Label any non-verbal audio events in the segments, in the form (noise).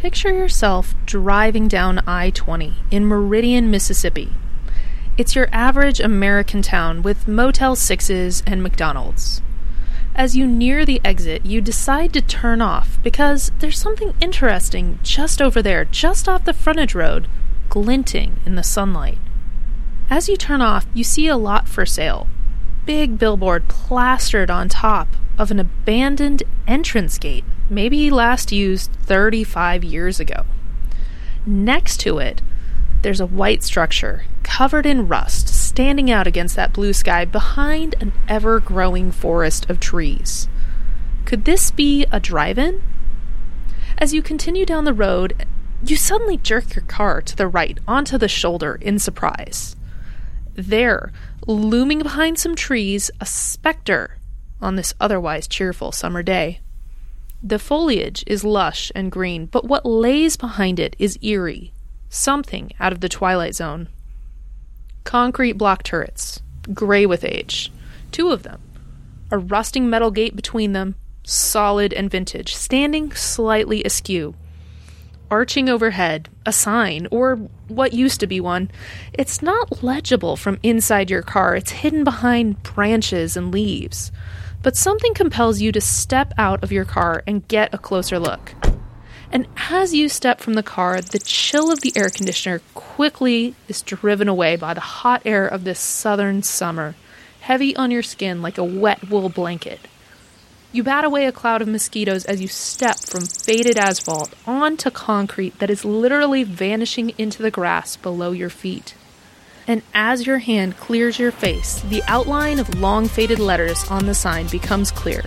Picture yourself driving down I 20 in Meridian, Mississippi. It's your average American town with Motel 6s and McDonald's. As you near the exit, you decide to turn off because there's something interesting just over there, just off the frontage road, glinting in the sunlight. As you turn off, you see a lot for sale. Big billboard plastered on top of an abandoned entrance gate, maybe last used 35 years ago. Next to it, there's a white structure covered in rust standing out against that blue sky behind an ever growing forest of trees. Could this be a drive in? As you continue down the road, you suddenly jerk your car to the right onto the shoulder in surprise. There, looming behind some trees, a specter on this otherwise cheerful summer day. The foliage is lush and green, but what lays behind it is eerie, something out of the twilight zone. Concrete block turrets, gray with age, two of them, a rusting metal gate between them, solid and vintage, standing slightly askew. Arching overhead, a sign, or what used to be one. It's not legible from inside your car, it's hidden behind branches and leaves. But something compels you to step out of your car and get a closer look. And as you step from the car, the chill of the air conditioner quickly is driven away by the hot air of this southern summer, heavy on your skin like a wet wool blanket. You bat away a cloud of mosquitoes as you step from faded asphalt onto concrete that is literally vanishing into the grass below your feet. And as your hand clears your face, the outline of long faded letters on the sign becomes clear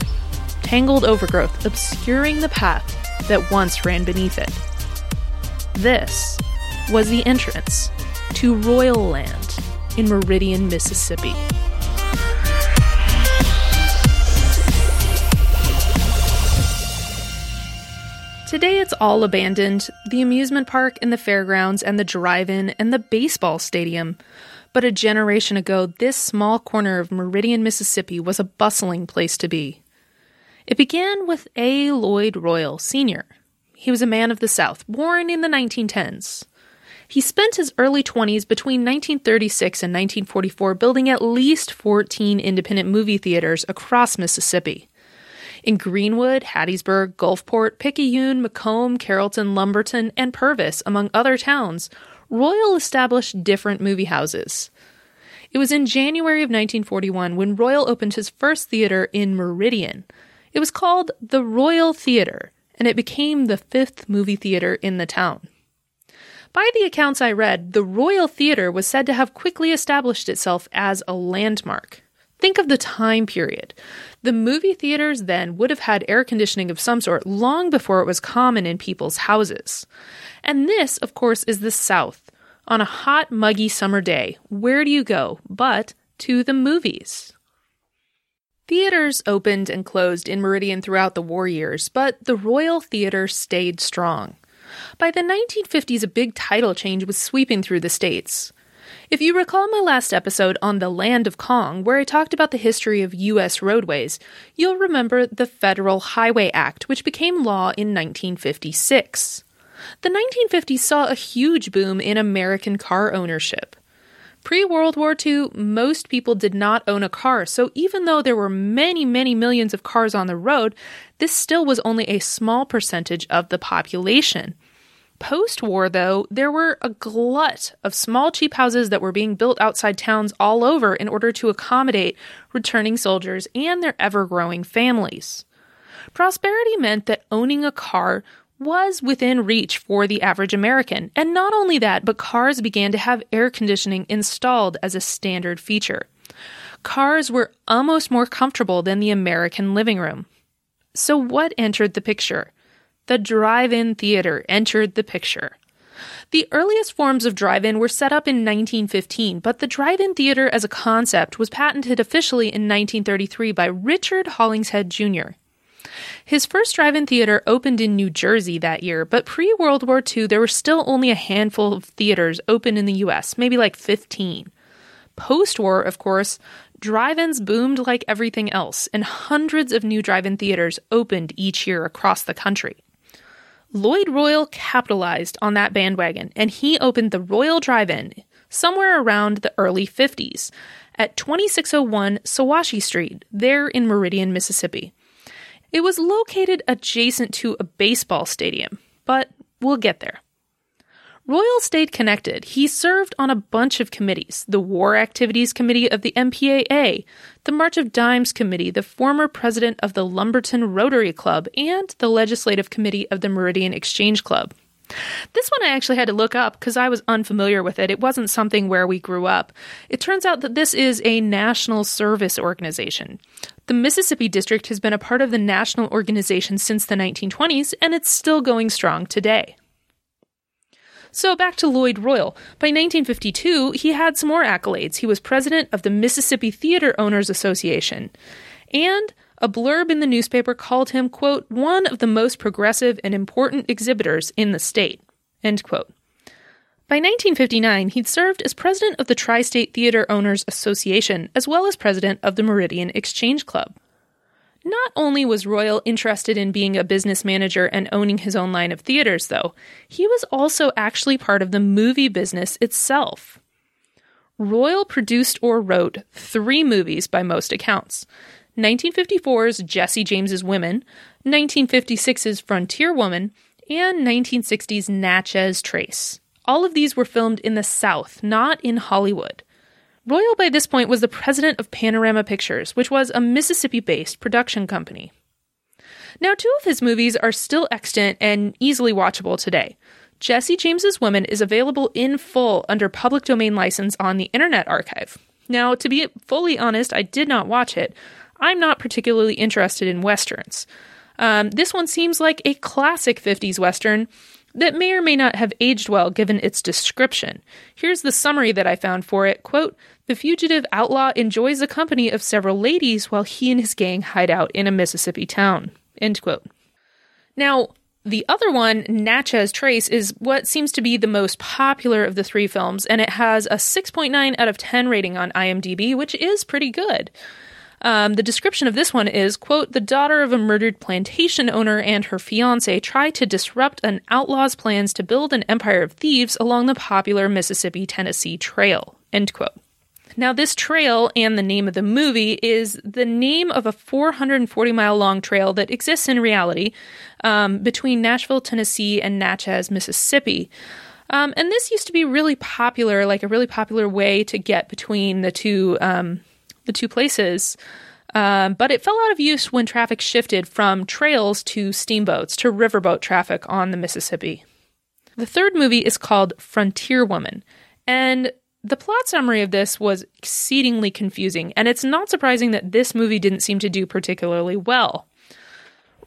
tangled overgrowth obscuring the path that once ran beneath it. This was the entrance to Royal Land in Meridian, Mississippi. Today it's all abandoned the amusement park and the fairgrounds and the drive in and the baseball stadium. But a generation ago, this small corner of Meridian, Mississippi was a bustling place to be. It began with A. Lloyd Royal, Sr. He was a man of the South, born in the 1910s. He spent his early 20s between 1936 and 1944 building at least 14 independent movie theaters across Mississippi. In Greenwood, Hattiesburg, Gulfport, Picayune, McComb, Carrollton, Lumberton, and Purvis, among other towns, Royal established different movie houses. It was in January of 1941 when Royal opened his first theater in Meridian. It was called the Royal Theater, and it became the fifth movie theater in the town. By the accounts I read, the Royal Theater was said to have quickly established itself as a landmark. Think of the time period. The movie theaters then would have had air conditioning of some sort long before it was common in people's houses. And this, of course, is the South. On a hot, muggy summer day, where do you go but to the movies? Theaters opened and closed in Meridian throughout the war years, but the Royal Theater stayed strong. By the 1950s, a big title change was sweeping through the states. If you recall my last episode on the Land of Kong, where I talked about the history of U.S. roadways, you'll remember the Federal Highway Act, which became law in 1956. The 1950s saw a huge boom in American car ownership. Pre World War II, most people did not own a car, so even though there were many, many millions of cars on the road, this still was only a small percentage of the population. Post war, though, there were a glut of small, cheap houses that were being built outside towns all over in order to accommodate returning soldiers and their ever growing families. Prosperity meant that owning a car was within reach for the average American. And not only that, but cars began to have air conditioning installed as a standard feature. Cars were almost more comfortable than the American living room. So, what entered the picture? The drive in theater entered the picture. The earliest forms of drive in were set up in 1915, but the drive in theater as a concept was patented officially in 1933 by Richard Hollingshead Jr. His first drive in theater opened in New Jersey that year, but pre World War II, there were still only a handful of theaters open in the US, maybe like 15. Post war, of course, drive ins boomed like everything else, and hundreds of new drive in theaters opened each year across the country. Lloyd Royal capitalized on that bandwagon and he opened the Royal Drive In somewhere around the early 50s at 2601 Sawashi Street, there in Meridian, Mississippi. It was located adjacent to a baseball stadium, but we'll get there. Royal stayed connected. He served on a bunch of committees the War Activities Committee of the MPAA, the March of Dimes Committee, the former president of the Lumberton Rotary Club, and the Legislative Committee of the Meridian Exchange Club. This one I actually had to look up because I was unfamiliar with it. It wasn't something where we grew up. It turns out that this is a national service organization. The Mississippi District has been a part of the national organization since the 1920s, and it's still going strong today. So back to Lloyd Royal. By 1952, he had some more accolades. He was president of the Mississippi Theater Owners Association. And a blurb in the newspaper called him, quote, one of the most progressive and important exhibitors in the state, end quote. By 1959, he'd served as president of the Tri State Theater Owners Association, as well as president of the Meridian Exchange Club. Not only was Royal interested in being a business manager and owning his own line of theaters, though, he was also actually part of the movie business itself. Royal produced or wrote three movies by most accounts 1954's Jesse James's Women, 1956's Frontier Woman, and 1960's Natchez Trace. All of these were filmed in the South, not in Hollywood. Royal by this point was the president of Panorama Pictures, which was a Mississippi based production company. Now, two of his movies are still extant and easily watchable today. Jesse James's Women is available in full under public domain license on the Internet Archive. Now, to be fully honest, I did not watch it. I'm not particularly interested in westerns. Um, this one seems like a classic 50s western that may or may not have aged well given its description. Here's the summary that I found for it. Quote, the fugitive outlaw enjoys the company of several ladies while he and his gang hide out in a Mississippi town. End quote. Now, the other one, Natchez Trace, is what seems to be the most popular of the three films, and it has a 6.9 out of 10 rating on IMDb, which is pretty good. Um, the description of this one is, quote, the daughter of a murdered plantation owner and her fiance try to disrupt an outlaw's plans to build an empire of thieves along the popular Mississippi Tennessee Trail, end quote. Now, this trail and the name of the movie is the name of a 440 mile long trail that exists in reality um, between Nashville, Tennessee, and Natchez, Mississippi. Um, and this used to be really popular, like a really popular way to get between the two um, the two places. Um, but it fell out of use when traffic shifted from trails to steamboats to riverboat traffic on the Mississippi. The third movie is called Frontier Woman, and the plot summary of this was exceedingly confusing, and it's not surprising that this movie didn't seem to do particularly well.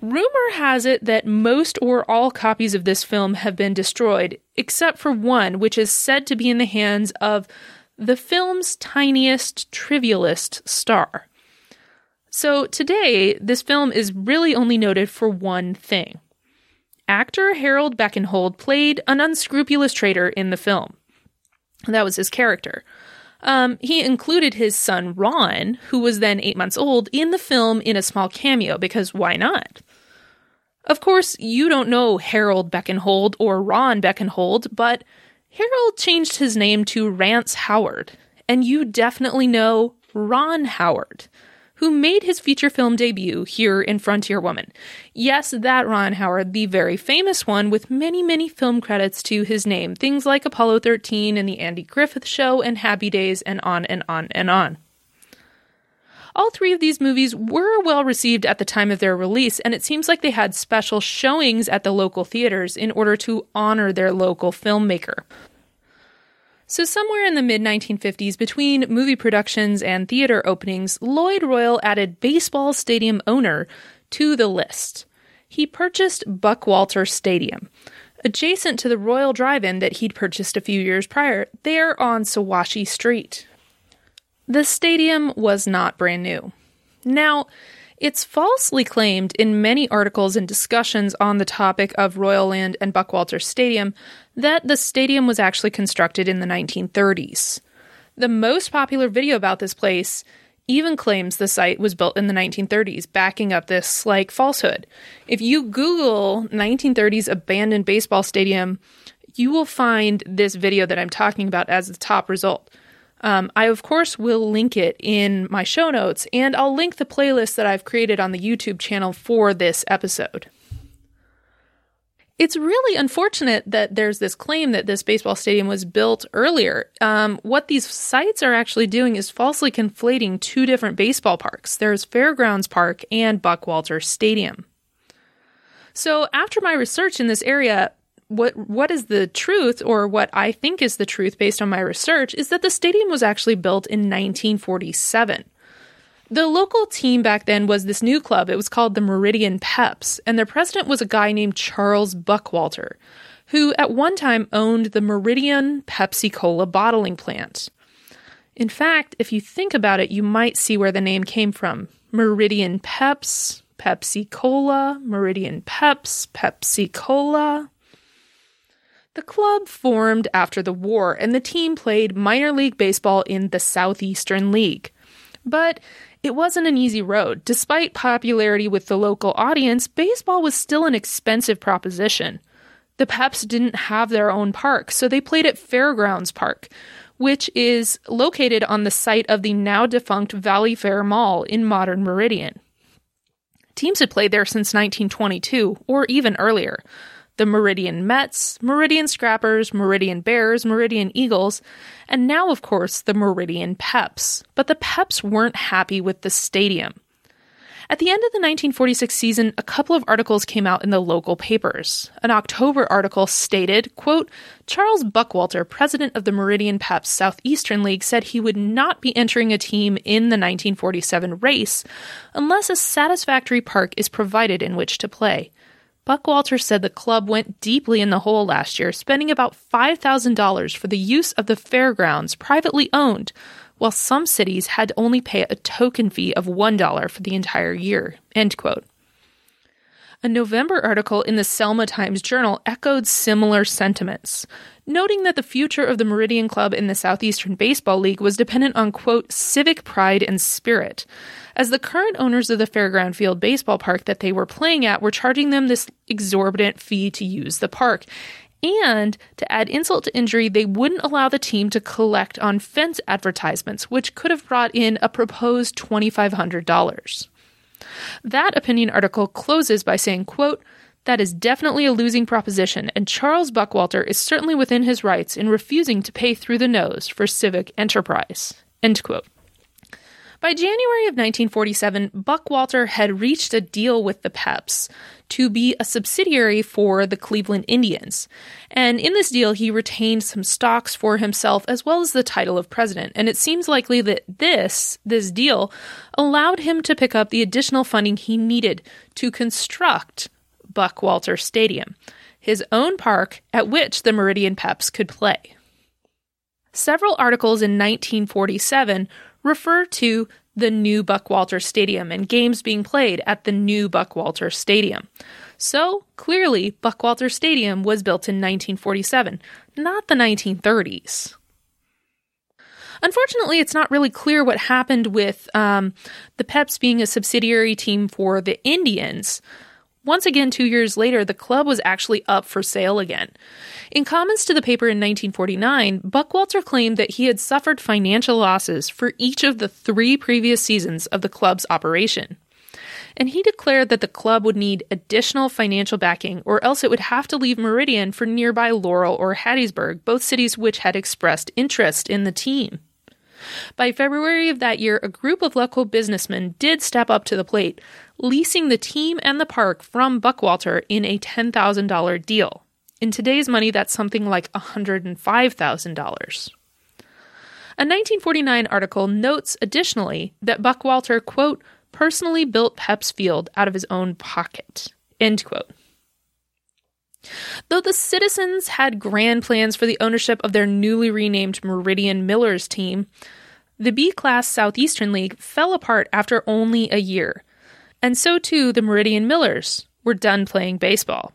Rumor has it that most or all copies of this film have been destroyed, except for one, which is said to be in the hands of the film's tiniest, trivialist star. So today, this film is really only noted for one thing. Actor Harold Beckenholdt played an unscrupulous traitor in the film. That was his character. Um, he included his son Ron, who was then eight months old, in the film in a small cameo because why not? Of course, you don't know Harold Beckenholdt or Ron Beckenholdt, but Harold changed his name to Rance Howard, and you definitely know Ron Howard, who made his feature film debut here in Frontier Woman. Yes, that Ron Howard, the very famous one with many, many film credits to his name, things like Apollo 13 and The Andy Griffith Show and Happy Days, and on and on and on. All three of these movies were well received at the time of their release, and it seems like they had special showings at the local theaters in order to honor their local filmmaker. So, somewhere in the mid 1950s, between movie productions and theater openings, Lloyd Royal added baseball stadium owner to the list. He purchased Buckwalter Stadium, adjacent to the Royal Drive In that he'd purchased a few years prior, there on Sawashi Street. The stadium was not brand new. Now, it's falsely claimed in many articles and discussions on the topic of Royal Land and Buckwalter Stadium that the stadium was actually constructed in the 1930s. The most popular video about this place even claims the site was built in the 1930s, backing up this like falsehood. If you Google 1930s abandoned baseball stadium, you will find this video that I'm talking about as the top result. Um, I, of course, will link it in my show notes, and I'll link the playlist that I've created on the YouTube channel for this episode. It's really unfortunate that there's this claim that this baseball stadium was built earlier. Um, what these sites are actually doing is falsely conflating two different baseball parks. There's Fairgrounds Park and Buckwalter Stadium. So, after my research in this area, what what is the truth or what I think is the truth based on my research is that the stadium was actually built in 1947. The local team back then was this new club. It was called the Meridian Peps, and their president was a guy named Charles Buckwalter, who at one time owned the Meridian Pepsi Cola bottling plant. In fact, if you think about it, you might see where the name came from. Meridian Peps, Pepsi Cola, Meridian Peps, Pepsi Cola. The club formed after the war, and the team played minor league baseball in the Southeastern League. But it wasn't an easy road. Despite popularity with the local audience, baseball was still an expensive proposition. The Peps didn't have their own park, so they played at Fairgrounds Park, which is located on the site of the now defunct Valley Fair Mall in modern Meridian. Teams had played there since 1922, or even earlier the Meridian Mets, Meridian Scrappers, Meridian Bears, Meridian Eagles, and now, of course, the Meridian Peps. But the Peps weren't happy with the stadium. At the end of the 1946 season, a couple of articles came out in the local papers. An October article stated, quote, Charles Buckwalter, president of the Meridian Peps Southeastern League, said he would not be entering a team in the 1947 race unless a satisfactory park is provided in which to play. Buckwalter said the club went deeply in the hole last year, spending about $5,000 for the use of the fairgrounds privately owned, while some cities had to only pay a token fee of $1 for the entire year. End quote. A November article in the Selma Times Journal echoed similar sentiments, noting that the future of the Meridian Club in the Southeastern Baseball League was dependent on, quote, civic pride and spirit as the current owners of the Fairground Field baseball park that they were playing at were charging them this exorbitant fee to use the park. And to add insult to injury, they wouldn't allow the team to collect on fence advertisements, which could have brought in a proposed $2,500. That opinion article closes by saying, quote, that is definitely a losing proposition, and Charles Buckwalter is certainly within his rights in refusing to pay through the nose for civic enterprise. End quote. By January of 1947, Buckwalter had reached a deal with the Peps to be a subsidiary for the Cleveland Indians. And in this deal, he retained some stocks for himself as well as the title of president. And it seems likely that this, this deal, allowed him to pick up the additional funding he needed to construct Buckwalter Stadium, his own park at which the Meridian Peps could play. Several articles in 1947 refer to the new Buckwalter Stadium and games being played at the new Buckwalter Stadium. So, clearly, Buckwalter Stadium was built in 1947, not the 1930s. Unfortunately, it's not really clear what happened with um, the Peps being a subsidiary team for the Indians. Once again, two years later, the club was actually up for sale again. In comments to the paper in 1949, Buckwalter claimed that he had suffered financial losses for each of the three previous seasons of the club's operation. And he declared that the club would need additional financial backing, or else it would have to leave Meridian for nearby Laurel or Hattiesburg, both cities which had expressed interest in the team. By February of that year, a group of local businessmen did step up to the plate, leasing the team and the park from Buckwalter in a $10,000 deal. In today's money, that's something like $105,000. A 1949 article notes additionally that Buckwalter, quote, personally built Pep's Field out of his own pocket, end quote. Though the citizens had grand plans for the ownership of their newly renamed Meridian Millers team, the B Class Southeastern League fell apart after only a year, and so too the Meridian Millers were done playing baseball.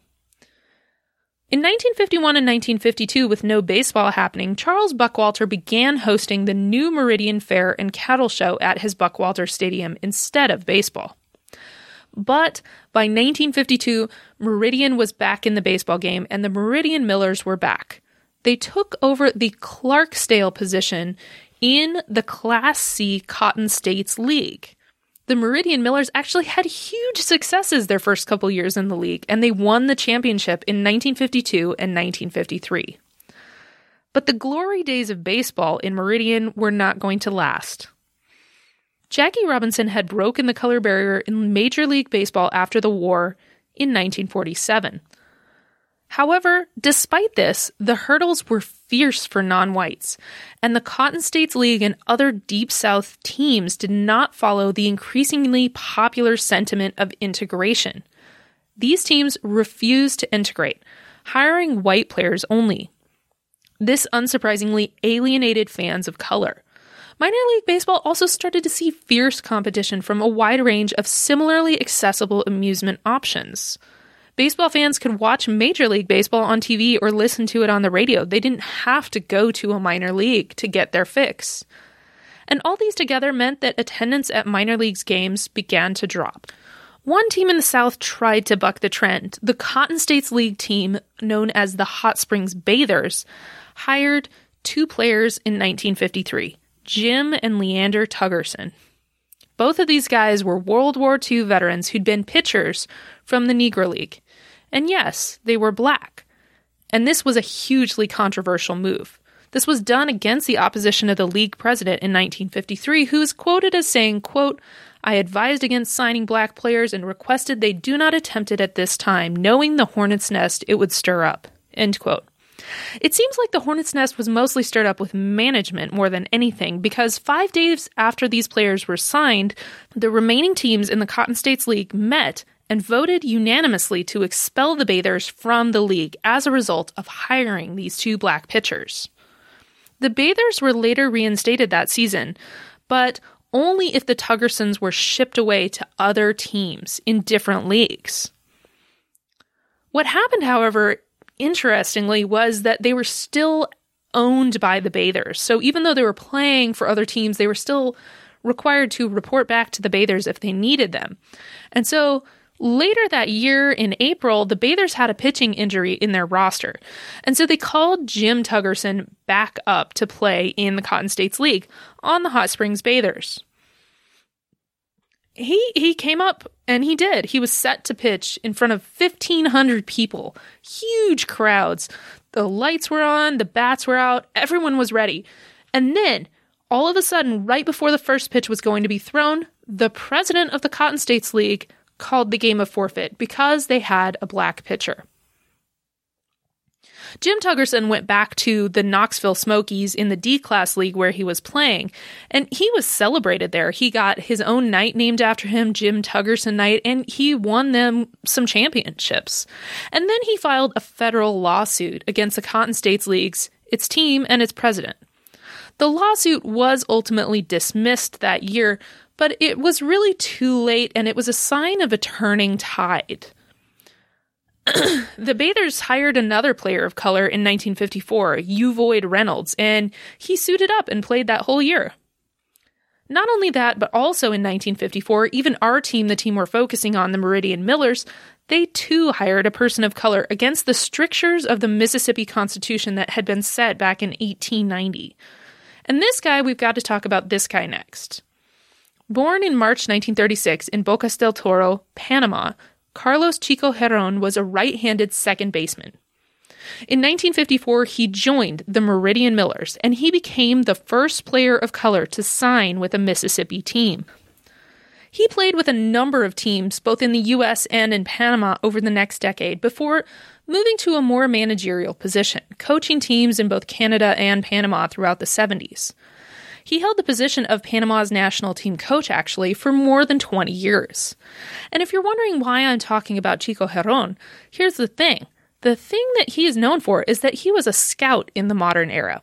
In 1951 and 1952, with no baseball happening, Charles Buckwalter began hosting the new Meridian Fair and Cattle Show at his Buckwalter Stadium instead of baseball. But by 1952, Meridian was back in the baseball game and the Meridian Millers were back. They took over the Clarksdale position in the Class C Cotton States League the Meridian Millers actually had huge successes their first couple years in the league, and they won the championship in 1952 and 1953. But the glory days of baseball in Meridian were not going to last. Jackie Robinson had broken the color barrier in Major League Baseball after the war in 1947. However, despite this, the hurdles were fierce for non whites, and the Cotton States League and other Deep South teams did not follow the increasingly popular sentiment of integration. These teams refused to integrate, hiring white players only. This unsurprisingly alienated fans of color. Minor League Baseball also started to see fierce competition from a wide range of similarly accessible amusement options baseball fans could watch Major League Baseball on TV or listen to it on the radio. They didn't have to go to a minor league to get their fix. And all these together meant that attendance at minor leagues games began to drop. One team in the South tried to buck the trend. The Cotton States League team, known as the Hot Springs Bathers, hired two players in 1953 Jim and Leander Tugerson. Both of these guys were World War II veterans who'd been pitchers from the Negro League. And yes, they were black. And this was a hugely controversial move. This was done against the opposition of the league president in 1953, who is quoted as saying, quote, I advised against signing black players and requested they do not attempt it at this time, knowing the hornet's nest it would stir up. End quote. It seems like the hornet's nest was mostly stirred up with management more than anything, because five days after these players were signed, the remaining teams in the Cotton States League met and voted unanimously to expel the Bathers from the league as a result of hiring these two black pitchers. The Bathers were later reinstated that season, but only if the Tugersons were shipped away to other teams in different leagues. What happened, however, interestingly, was that they were still owned by the Bathers. So even though they were playing for other teams, they were still required to report back to the Bathers if they needed them. And so later that year in April, the Bathers had a pitching injury in their roster. And so they called Jim Tugerson back up to play in the Cotton States League on the Hot Springs Bathers he he came up and he did. He was set to pitch in front of 1500 people, huge crowds. The lights were on, the bats were out, everyone was ready. And then all of a sudden, right before the first pitch was going to be thrown, the president of the Cotton States League called the game a forfeit because they had a black pitcher. Jim Tugerson went back to the Knoxville Smokies in the D Class League where he was playing, and he was celebrated there. He got his own night named after him, Jim Tugerson Night, and he won them some championships. And then he filed a federal lawsuit against the Cotton States Leagues, its team, and its president. The lawsuit was ultimately dismissed that year, but it was really too late and it was a sign of a turning tide. (clears throat) the Bathers hired another player of color in 1954, Uvoyd Reynolds, and he suited up and played that whole year. Not only that, but also in 1954, even our team, the team we're focusing on, the Meridian Millers, they too hired a person of color against the strictures of the Mississippi Constitution that had been set back in 1890. And this guy, we've got to talk about this guy next. Born in March 1936 in Bocas del Toro, Panama, Carlos Chico Heron was a right handed second baseman. In 1954, he joined the Meridian Millers and he became the first player of color to sign with a Mississippi team. He played with a number of teams, both in the U.S. and in Panama, over the next decade before moving to a more managerial position, coaching teams in both Canada and Panama throughout the 70s. He held the position of Panama's national team coach, actually, for more than 20 years. And if you're wondering why I'm talking about Chico Heron, here's the thing. The thing that he is known for is that he was a scout in the modern era.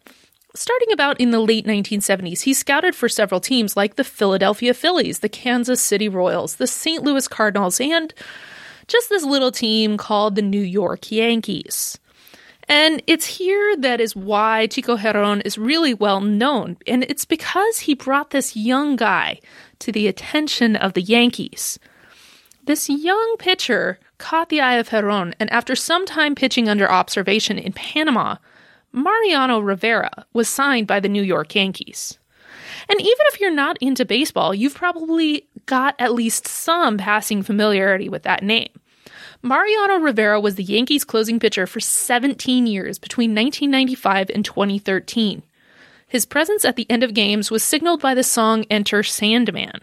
Starting about in the late 1970s, he scouted for several teams like the Philadelphia Phillies, the Kansas City Royals, the St. Louis Cardinals, and just this little team called the New York Yankees. And it's here that is why Chico Heron is really well known. And it's because he brought this young guy to the attention of the Yankees. This young pitcher caught the eye of Heron, and after some time pitching under observation in Panama, Mariano Rivera was signed by the New York Yankees. And even if you're not into baseball, you've probably got at least some passing familiarity with that name. Mariano Rivera was the Yankees' closing pitcher for 17 years between 1995 and 2013. His presence at the end of games was signaled by the song Enter Sandman,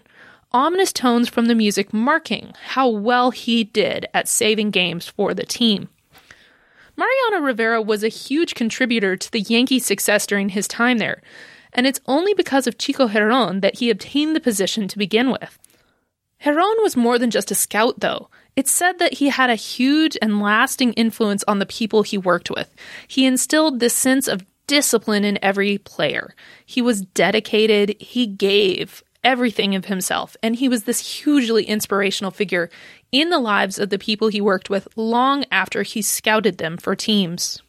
ominous tones from the music marking how well he did at saving games for the team. Mariano Rivera was a huge contributor to the Yankees' success during his time there, and it's only because of Chico Heron that he obtained the position to begin with. Heron was more than just a scout, though. It's said that he had a huge and lasting influence on the people he worked with. He instilled this sense of discipline in every player. He was dedicated, he gave everything of himself, and he was this hugely inspirational figure in the lives of the people he worked with long after he scouted them for teams.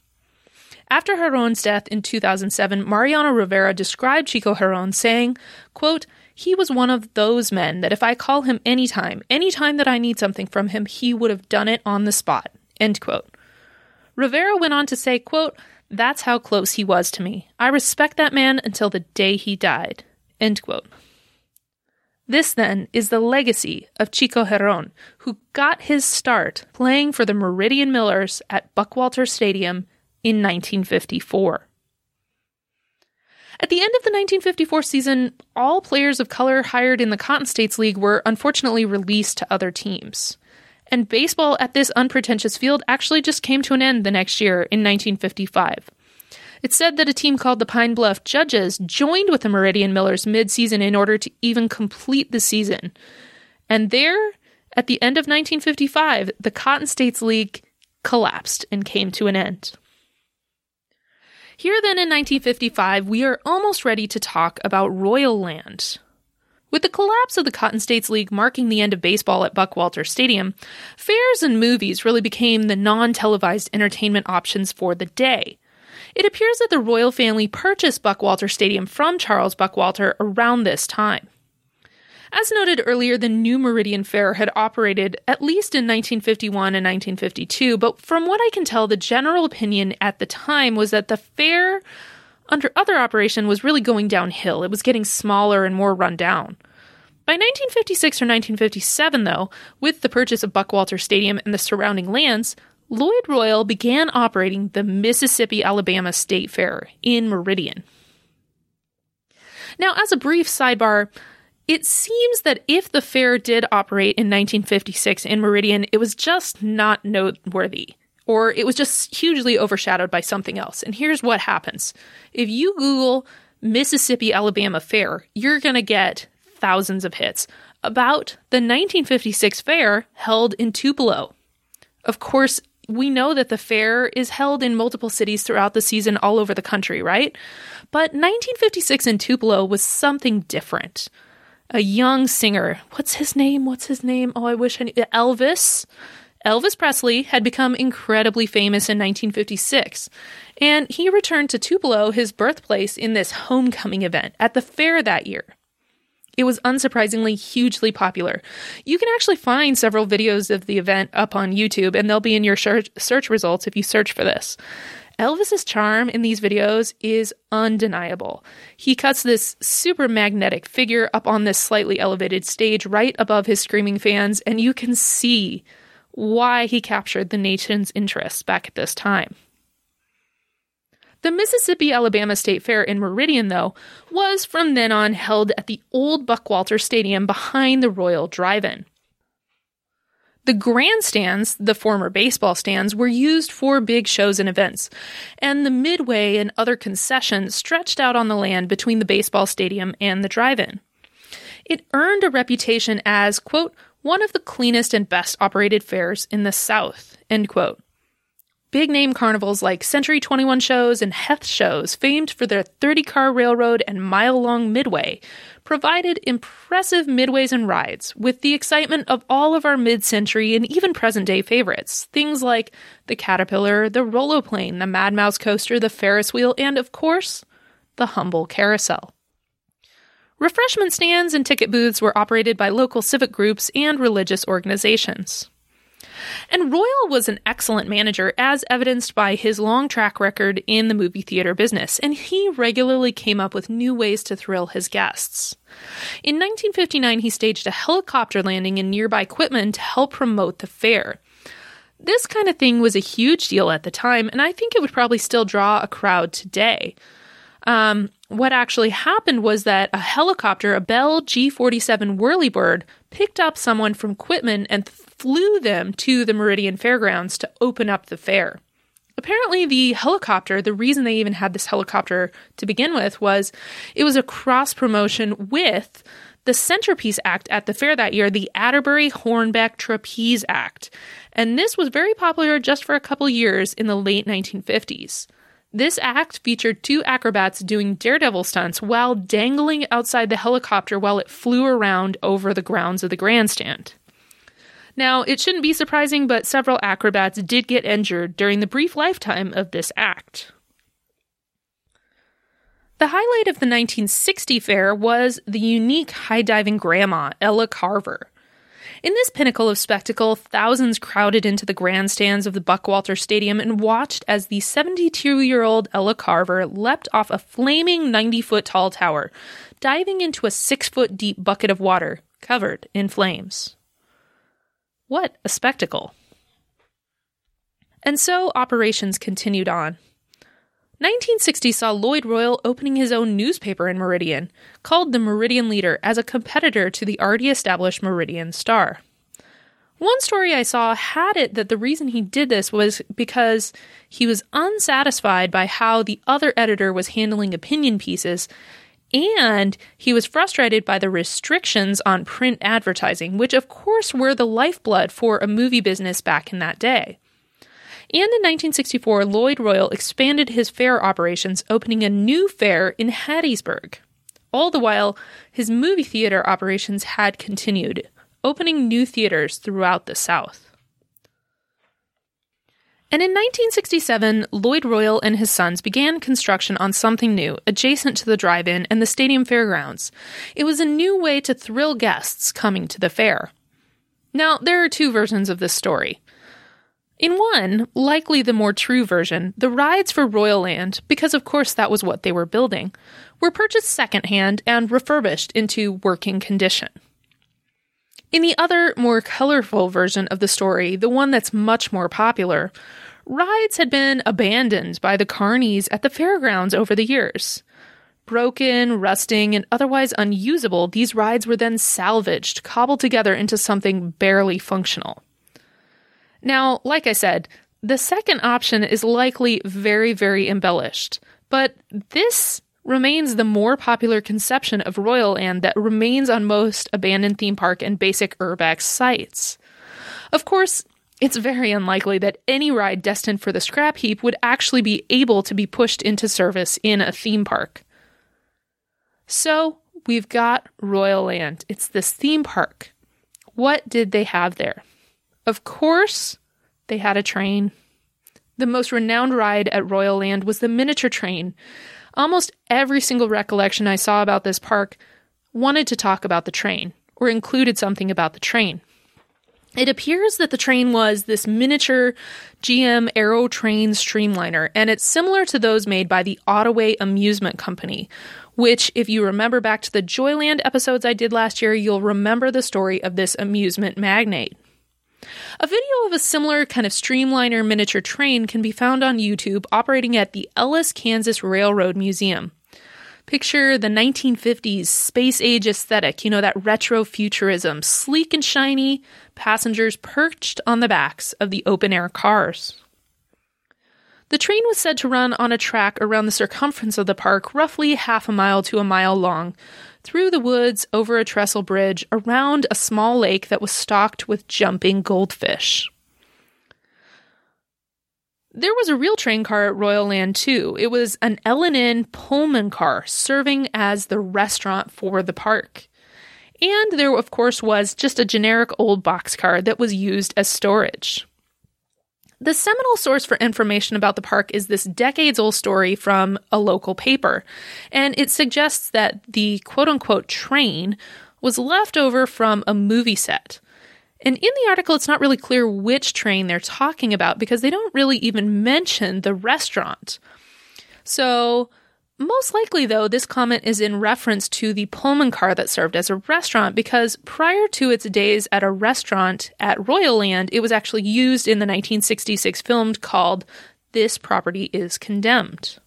After Heron's death in 2007, Mariano Rivera described Chico Heron saying, quote, he was one of those men that if I call him anytime, anytime that I need something from him, he would have done it on the spot. End quote. Rivera went on to say, quote, That's how close he was to me. I respect that man until the day he died. End quote. This, then, is the legacy of Chico Heron, who got his start playing for the Meridian Millers at Buckwalter Stadium in 1954. At the end of the 1954 season, all players of color hired in the Cotton States League were unfortunately released to other teams. And baseball at this unpretentious field actually just came to an end the next year in 1955. It's said that a team called the Pine Bluff Judges joined with the Meridian Millers mid-season in order to even complete the season. And there, at the end of 1955, the Cotton States League collapsed and came to an end. Here, then, in 1955, we are almost ready to talk about Royal Land. With the collapse of the Cotton States League marking the end of baseball at Buckwalter Stadium, fairs and movies really became the non televised entertainment options for the day. It appears that the royal family purchased Buckwalter Stadium from Charles Buckwalter around this time. As noted earlier, the New Meridian Fair had operated at least in 1951 and 1952, but from what I can tell, the general opinion at the time was that the fair, under other operation, was really going downhill. It was getting smaller and more run down. By 1956 or 1957, though, with the purchase of Buckwalter Stadium and the surrounding lands, Lloyd Royal began operating the Mississippi Alabama State Fair in Meridian. Now, as a brief sidebar, it seems that if the fair did operate in 1956 in Meridian, it was just not noteworthy, or it was just hugely overshadowed by something else. And here's what happens if you Google Mississippi Alabama Fair, you're going to get thousands of hits about the 1956 fair held in Tupelo. Of course, we know that the fair is held in multiple cities throughout the season all over the country, right? But 1956 in Tupelo was something different a young singer. What's his name? What's his name? Oh, I wish I knew. Elvis. Elvis Presley had become incredibly famous in 1956, and he returned to Tupelo, his birthplace, in this homecoming event at the fair that year. It was unsurprisingly hugely popular. You can actually find several videos of the event up on YouTube, and they'll be in your search results if you search for this. Elvis's charm in these videos is undeniable. He cuts this super magnetic figure up on this slightly elevated stage right above his screaming fans, and you can see why he captured the nation's interest back at this time. The Mississippi Alabama State Fair in Meridian, though, was from then on held at the old Buckwalter Stadium behind the Royal Drive In. The grandstands, the former baseball stands, were used for big shows and events, and the midway and other concessions stretched out on the land between the baseball stadium and the drive in. It earned a reputation as, quote, one of the cleanest and best operated fairs in the South, end quote. Big name carnivals like Century 21 shows and Heth shows, famed for their 30 car railroad and mile long midway, provided impressive midways and rides with the excitement of all of our mid century and even present day favorites. Things like the Caterpillar, the Rolloplane, the Mad Mouse coaster, the Ferris wheel, and of course, the Humble Carousel. Refreshment stands and ticket booths were operated by local civic groups and religious organizations. And Royal was an excellent manager, as evidenced by his long track record in the movie theater business, and he regularly came up with new ways to thrill his guests. In 1959, he staged a helicopter landing in nearby Quitman to help promote the fair. This kind of thing was a huge deal at the time, and I think it would probably still draw a crowd today. Um, what actually happened was that a helicopter, a Bell G 47 Whirlybird, picked up someone from Quitman and flew them to the Meridian Fairgrounds to open up the fair. Apparently, the helicopter, the reason they even had this helicopter to begin with was it was a cross promotion with the centerpiece act at the fair that year, the Atterbury Hornbeck Trapeze Act. And this was very popular just for a couple years in the late 1950s. This act featured two acrobats doing daredevil stunts while dangling outside the helicopter while it flew around over the grounds of the grandstand. Now, it shouldn't be surprising, but several acrobats did get injured during the brief lifetime of this act. The highlight of the 1960 fair was the unique high diving grandma, Ella Carver. In this pinnacle of spectacle, thousands crowded into the grandstands of the Buckwalter Stadium and watched as the 72 year old Ella Carver leapt off a flaming 90 foot tall tower, diving into a 6 foot deep bucket of water covered in flames. What a spectacle! And so operations continued on. 1960 saw Lloyd Royal opening his own newspaper in Meridian, called the Meridian Leader, as a competitor to the already established Meridian Star. One story I saw had it that the reason he did this was because he was unsatisfied by how the other editor was handling opinion pieces and he was frustrated by the restrictions on print advertising, which of course were the lifeblood for a movie business back in that day. And in 1964, Lloyd Royal expanded his fair operations, opening a new fair in Hattiesburg. All the while, his movie theater operations had continued, opening new theaters throughout the South. And in 1967, Lloyd Royal and his sons began construction on something new, adjacent to the drive in and the stadium fairgrounds. It was a new way to thrill guests coming to the fair. Now, there are two versions of this story. In one, likely the more true version, the rides for Royal Land, because of course that was what they were building, were purchased secondhand and refurbished into working condition. In the other, more colorful version of the story, the one that's much more popular, rides had been abandoned by the carnies at the fairgrounds over the years. Broken, rusting, and otherwise unusable, these rides were then salvaged, cobbled together into something barely functional. Now, like I said, the second option is likely very, very embellished, but this remains the more popular conception of Royal Land that remains on most abandoned theme park and basic urbex sites. Of course, it's very unlikely that any ride destined for the scrap heap would actually be able to be pushed into service in a theme park. So, we've got Royal Land. It's this theme park. What did they have there? Of course, they had a train. The most renowned ride at Royal Land was the miniature train, Almost every single recollection I saw about this park wanted to talk about the train, or included something about the train. It appears that the train was this miniature GM Aero Train Streamliner, and it's similar to those made by the Ottaway Amusement Company, which, if you remember back to the Joyland episodes I did last year, you'll remember the story of this amusement magnate. A video of a similar kind of streamliner miniature train can be found on YouTube operating at the Ellis, Kansas Railroad Museum. Picture the 1950s space age aesthetic, you know, that retro futurism, sleek and shiny, passengers perched on the backs of the open air cars. The train was said to run on a track around the circumference of the park, roughly half a mile to a mile long, through the woods, over a trestle bridge, around a small lake that was stocked with jumping goldfish. There was a real train car at Royal Land too. It was an L&N Pullman car serving as the restaurant for the park. And there, of course, was just a generic old box car that was used as storage. The seminal source for information about the park is this decades old story from a local paper, and it suggests that the quote unquote train was left over from a movie set. And in the article, it's not really clear which train they're talking about because they don't really even mention the restaurant. So, most likely, though, this comment is in reference to the Pullman car that served as a restaurant because prior to its days at a restaurant at Royal Land, it was actually used in the 1966 film called This Property is Condemned.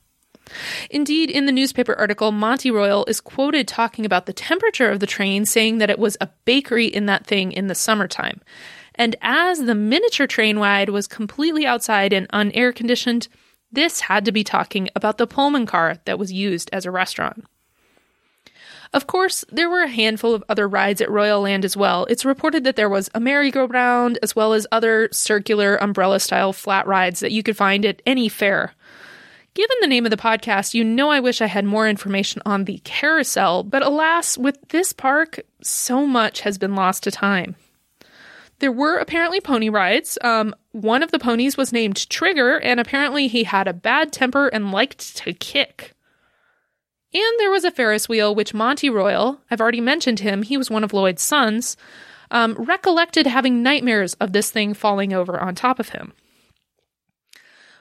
Indeed, in the newspaper article, Monty Royal is quoted talking about the temperature of the train, saying that it was a bakery in that thing in the summertime. And as the miniature train ride was completely outside and unair conditioned, this had to be talking about the Pullman car that was used as a restaurant. Of course, there were a handful of other rides at Royal Land as well. It's reported that there was a merry-go-round as well as other circular umbrella style flat rides that you could find at any fair. Given the name of the podcast, you know I wish I had more information on the carousel, but alas, with this park, so much has been lost to time. There were apparently pony rides. Um, one of the ponies was named Trigger, and apparently he had a bad temper and liked to kick. And there was a Ferris wheel, which Monty Royal, I've already mentioned him, he was one of Lloyd's sons, um, recollected having nightmares of this thing falling over on top of him.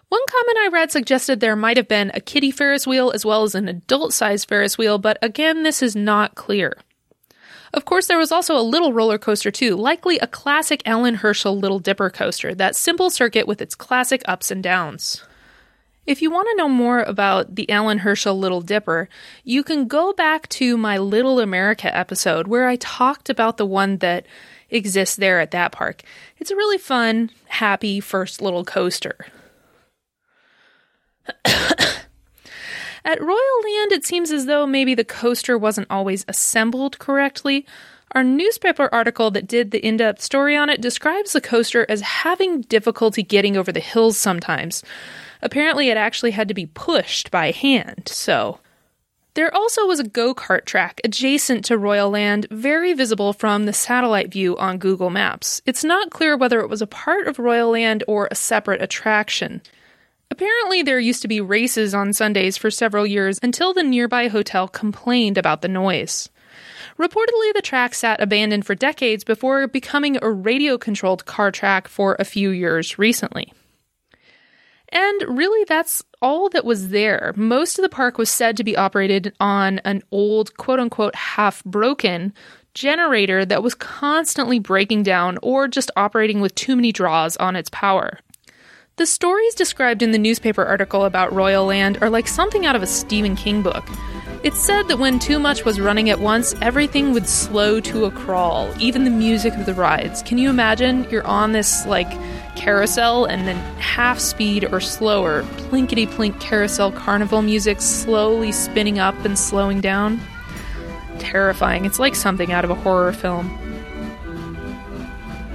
One comment I read suggested there might have been a kiddie Ferris wheel as well as an adult sized Ferris wheel, but again, this is not clear. Of course, there was also a little roller coaster too, likely a classic Allan Herschell Little Dipper coaster, that simple circuit with its classic ups and downs. If you want to know more about the Allan Herschell Little Dipper, you can go back to my Little America episode where I talked about the one that exists there at that park. It's a really fun, happy first little coaster. (coughs) At Royal Land, it seems as though maybe the coaster wasn't always assembled correctly. Our newspaper article that did the in depth story on it describes the coaster as having difficulty getting over the hills sometimes. Apparently, it actually had to be pushed by hand, so. There also was a go kart track adjacent to Royal Land, very visible from the satellite view on Google Maps. It's not clear whether it was a part of Royal Land or a separate attraction. Apparently, there used to be races on Sundays for several years until the nearby hotel complained about the noise. Reportedly, the track sat abandoned for decades before becoming a radio controlled car track for a few years recently. And really, that's all that was there. Most of the park was said to be operated on an old, quote unquote, half broken generator that was constantly breaking down or just operating with too many draws on its power. The stories described in the newspaper article about Royal Land are like something out of a Stephen King book. It's said that when too much was running at once, everything would slow to a crawl, even the music of the rides. Can you imagine you're on this like carousel and then half speed or slower, plinkety plink carousel carnival music slowly spinning up and slowing down? Terrifying. It's like something out of a horror film.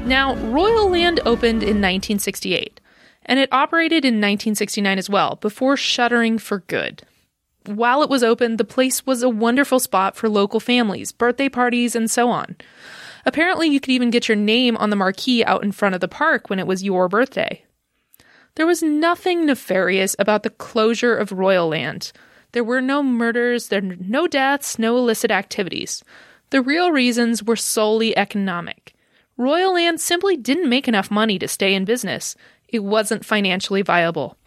Now, Royal Land opened in 1968 and it operated in 1969 as well, before shuttering for good. While it was open, the place was a wonderful spot for local families, birthday parties, and so on. Apparently, you could even get your name on the marquee out in front of the park when it was your birthday. There was nothing nefarious about the closure of Royal Land. There were no murders, there were no deaths, no illicit activities. The real reasons were solely economic. Royal Land simply didn't make enough money to stay in business, it wasn't financially viable.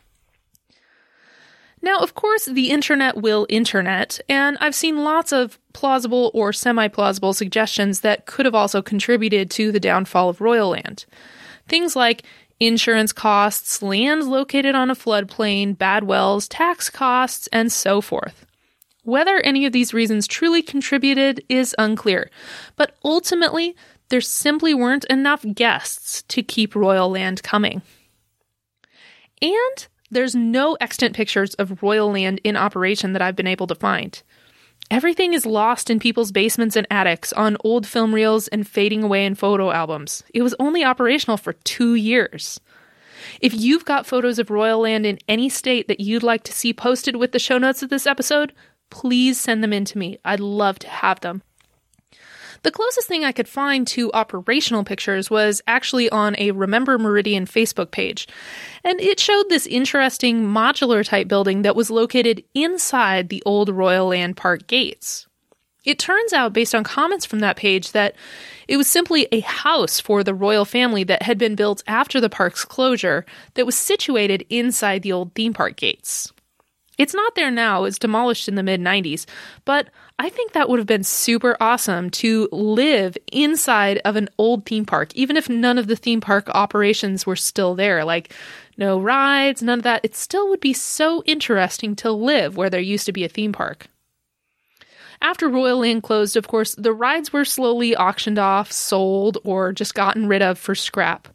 Now, of course, the internet will internet, and I've seen lots of plausible or semi plausible suggestions that could have also contributed to the downfall of Royal Land. Things like insurance costs, land located on a floodplain, bad wells, tax costs, and so forth. Whether any of these reasons truly contributed is unclear, but ultimately, there simply weren't enough guests to keep Royal Land coming. And there's no extant pictures of Royal Land in operation that I've been able to find. Everything is lost in people's basements and attics, on old film reels, and fading away in photo albums. It was only operational for two years. If you've got photos of Royal Land in any state that you'd like to see posted with the show notes of this episode, please send them in to me. I'd love to have them. The closest thing I could find to operational pictures was actually on a Remember Meridian Facebook page. And it showed this interesting modular type building that was located inside the old Royal Land Park gates. It turns out, based on comments from that page, that it was simply a house for the royal family that had been built after the park's closure that was situated inside the old theme park gates. It's not there now, it's demolished in the mid 90s, but I think that would have been super awesome to live inside of an old theme park, even if none of the theme park operations were still there. Like, no rides, none of that. It still would be so interesting to live where there used to be a theme park. After Royal Land closed, of course, the rides were slowly auctioned off, sold, or just gotten rid of for scrap.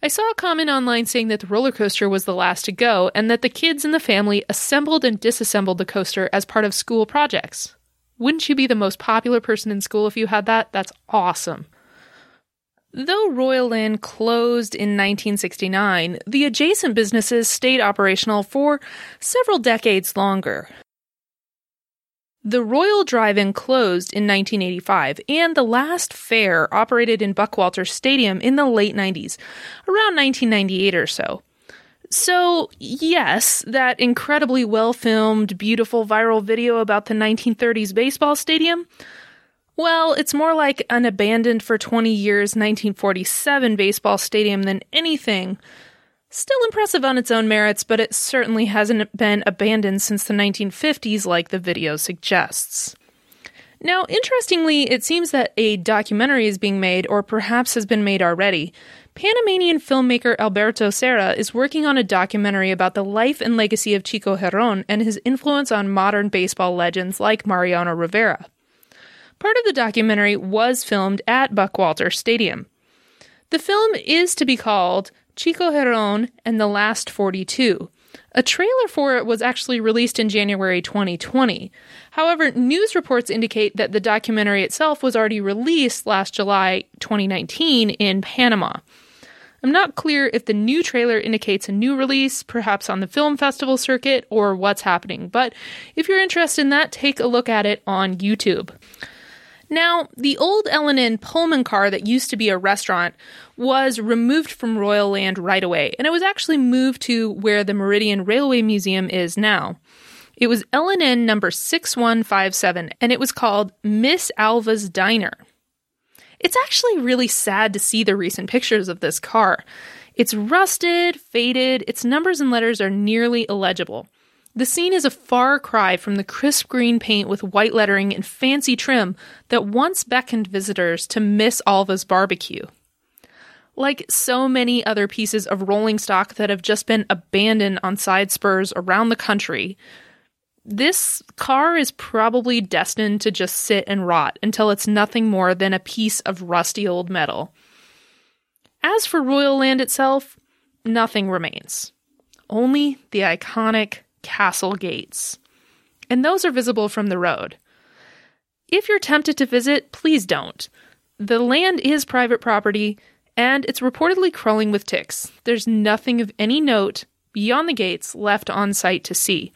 I saw a comment online saying that the roller coaster was the last to go and that the kids in the family assembled and disassembled the coaster as part of school projects. Wouldn't you be the most popular person in school if you had that? That's awesome. Though Royal Land closed in 1969, the adjacent businesses stayed operational for several decades longer. The Royal Drive-In closed in 1985, and the last fair operated in Buckwalter Stadium in the late 90s, around 1998 or so. So, yes, that incredibly well filmed, beautiful viral video about the 1930s baseball stadium. Well, it's more like an abandoned for 20 years 1947 baseball stadium than anything Still impressive on its own merits, but it certainly hasn't been abandoned since the 1950s, like the video suggests. Now, interestingly, it seems that a documentary is being made, or perhaps has been made already. Panamanian filmmaker Alberto Serra is working on a documentary about the life and legacy of Chico Giron and his influence on modern baseball legends like Mariano Rivera. Part of the documentary was filmed at Buckwalter Stadium. The film is to be called Chico Giron and the Last 42. A trailer for it was actually released in January 2020. However, news reports indicate that the documentary itself was already released last July 2019 in Panama. I'm not clear if the new trailer indicates a new release, perhaps on the film festival circuit, or what's happening, but if you're interested in that, take a look at it on YouTube. Now, the old L&N Pullman car that used to be a restaurant was removed from Royal Land right away, and it was actually moved to where the Meridian Railway Museum is now. It was L&N number 6157, and it was called Miss Alva's Diner. It's actually really sad to see the recent pictures of this car. It's rusted, faded, its numbers and letters are nearly illegible. The scene is a far cry from the crisp green paint with white lettering and fancy trim that once beckoned visitors to Miss Alva's barbecue. Like so many other pieces of rolling stock that have just been abandoned on side spurs around the country, this car is probably destined to just sit and rot until it's nothing more than a piece of rusty old metal. As for Royal Land itself, nothing remains. Only the iconic castle gates. And those are visible from the road. If you're tempted to visit, please don't. The land is private property, and it's reportedly crawling with ticks. There's nothing of any note beyond the gates left on site to see.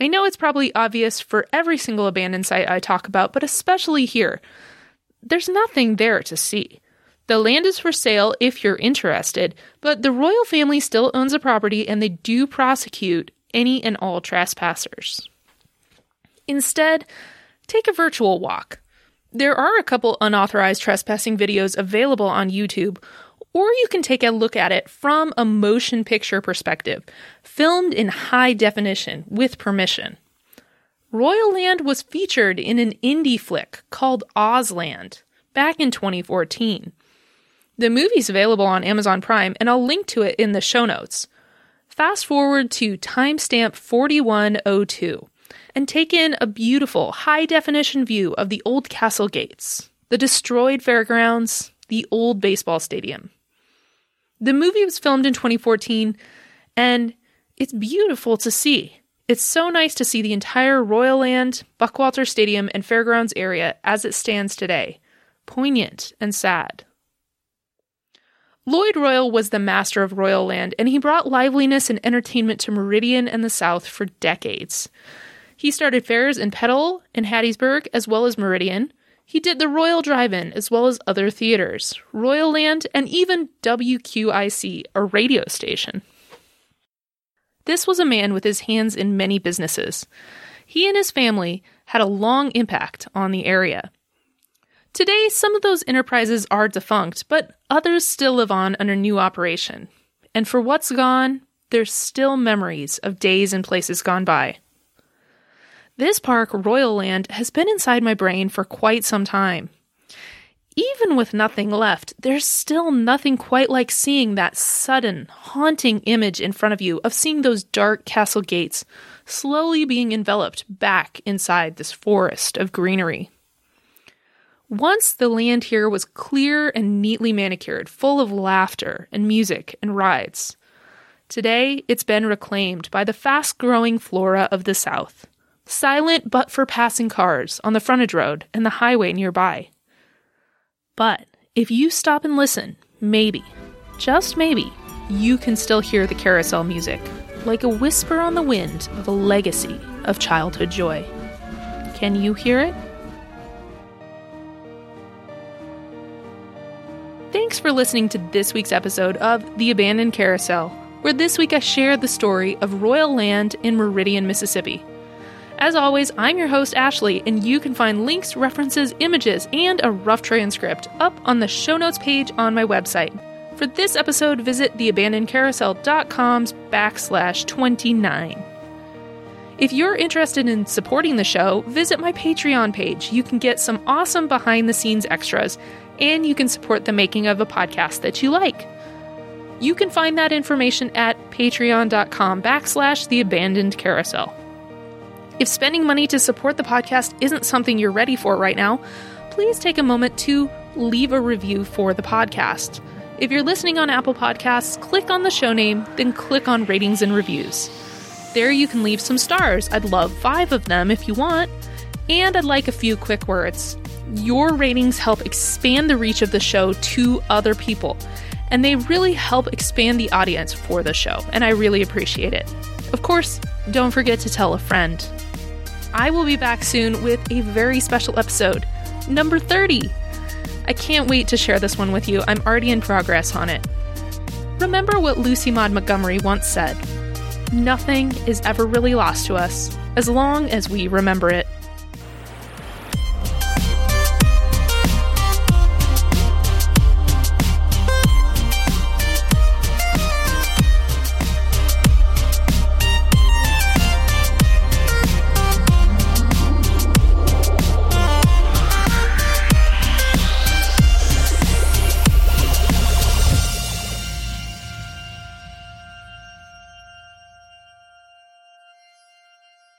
I know it's probably obvious for every single abandoned site I talk about, but especially here. There's nothing there to see. The land is for sale if you're interested, but the royal family still owns the property and they do prosecute any and all trespassers. Instead, take a virtual walk. There are a couple unauthorized trespassing videos available on YouTube, or you can take a look at it from a motion picture perspective, filmed in high definition with permission. Royal Land was featured in an indie flick called Ozland back in 2014. The movie's available on Amazon Prime, and I'll link to it in the show notes. Fast forward to timestamp 4102 and take in a beautiful high definition view of the old castle gates, the destroyed fairgrounds, the old baseball stadium. The movie was filmed in 2014 and it's beautiful to see. It's so nice to see the entire Royal Land, Buckwalter Stadium, and Fairgrounds area as it stands today. Poignant and sad. Lloyd Royal was the master of Royal Land, and he brought liveliness and entertainment to Meridian and the South for decades. He started fairs in Petal and Hattiesburg, as well as Meridian. He did the Royal Drive In, as well as other theaters, Royal Land, and even WQIC, a radio station. This was a man with his hands in many businesses. He and his family had a long impact on the area. Today, some of those enterprises are defunct, but others still live on under new operation. And for what's gone, there's still memories of days and places gone by. This park, Royal Land, has been inside my brain for quite some time. Even with nothing left, there's still nothing quite like seeing that sudden, haunting image in front of you of seeing those dark castle gates slowly being enveloped back inside this forest of greenery. Once the land here was clear and neatly manicured, full of laughter and music and rides. Today, it's been reclaimed by the fast growing flora of the South, silent but for passing cars on the frontage road and the highway nearby. But if you stop and listen, maybe, just maybe, you can still hear the carousel music, like a whisper on the wind of a legacy of childhood joy. Can you hear it? Thanks for listening to this week's episode of The Abandoned Carousel, where this week I share the story of Royal Land in Meridian, Mississippi. As always, I'm your host, Ashley, and you can find links, references, images, and a rough transcript up on the show notes page on my website. For this episode, visit theabandonedcarousel.com's backslash 29. If you're interested in supporting the show, visit my Patreon page. You can get some awesome behind the scenes extras and you can support the making of a podcast that you like. You can find that information at patreon.com backslash the abandoned carousel. If spending money to support the podcast isn't something you're ready for right now, please take a moment to leave a review for the podcast. If you're listening on Apple Podcasts, click on the show name, then click on ratings and reviews. There you can leave some stars. I'd love five of them if you want. And I'd like a few quick words. Your ratings help expand the reach of the show to other people, and they really help expand the audience for the show, and I really appreciate it. Of course, don't forget to tell a friend. I will be back soon with a very special episode, number 30. I can't wait to share this one with you. I'm already in progress on it. Remember what Lucy Maud Montgomery once said Nothing is ever really lost to us as long as we remember it.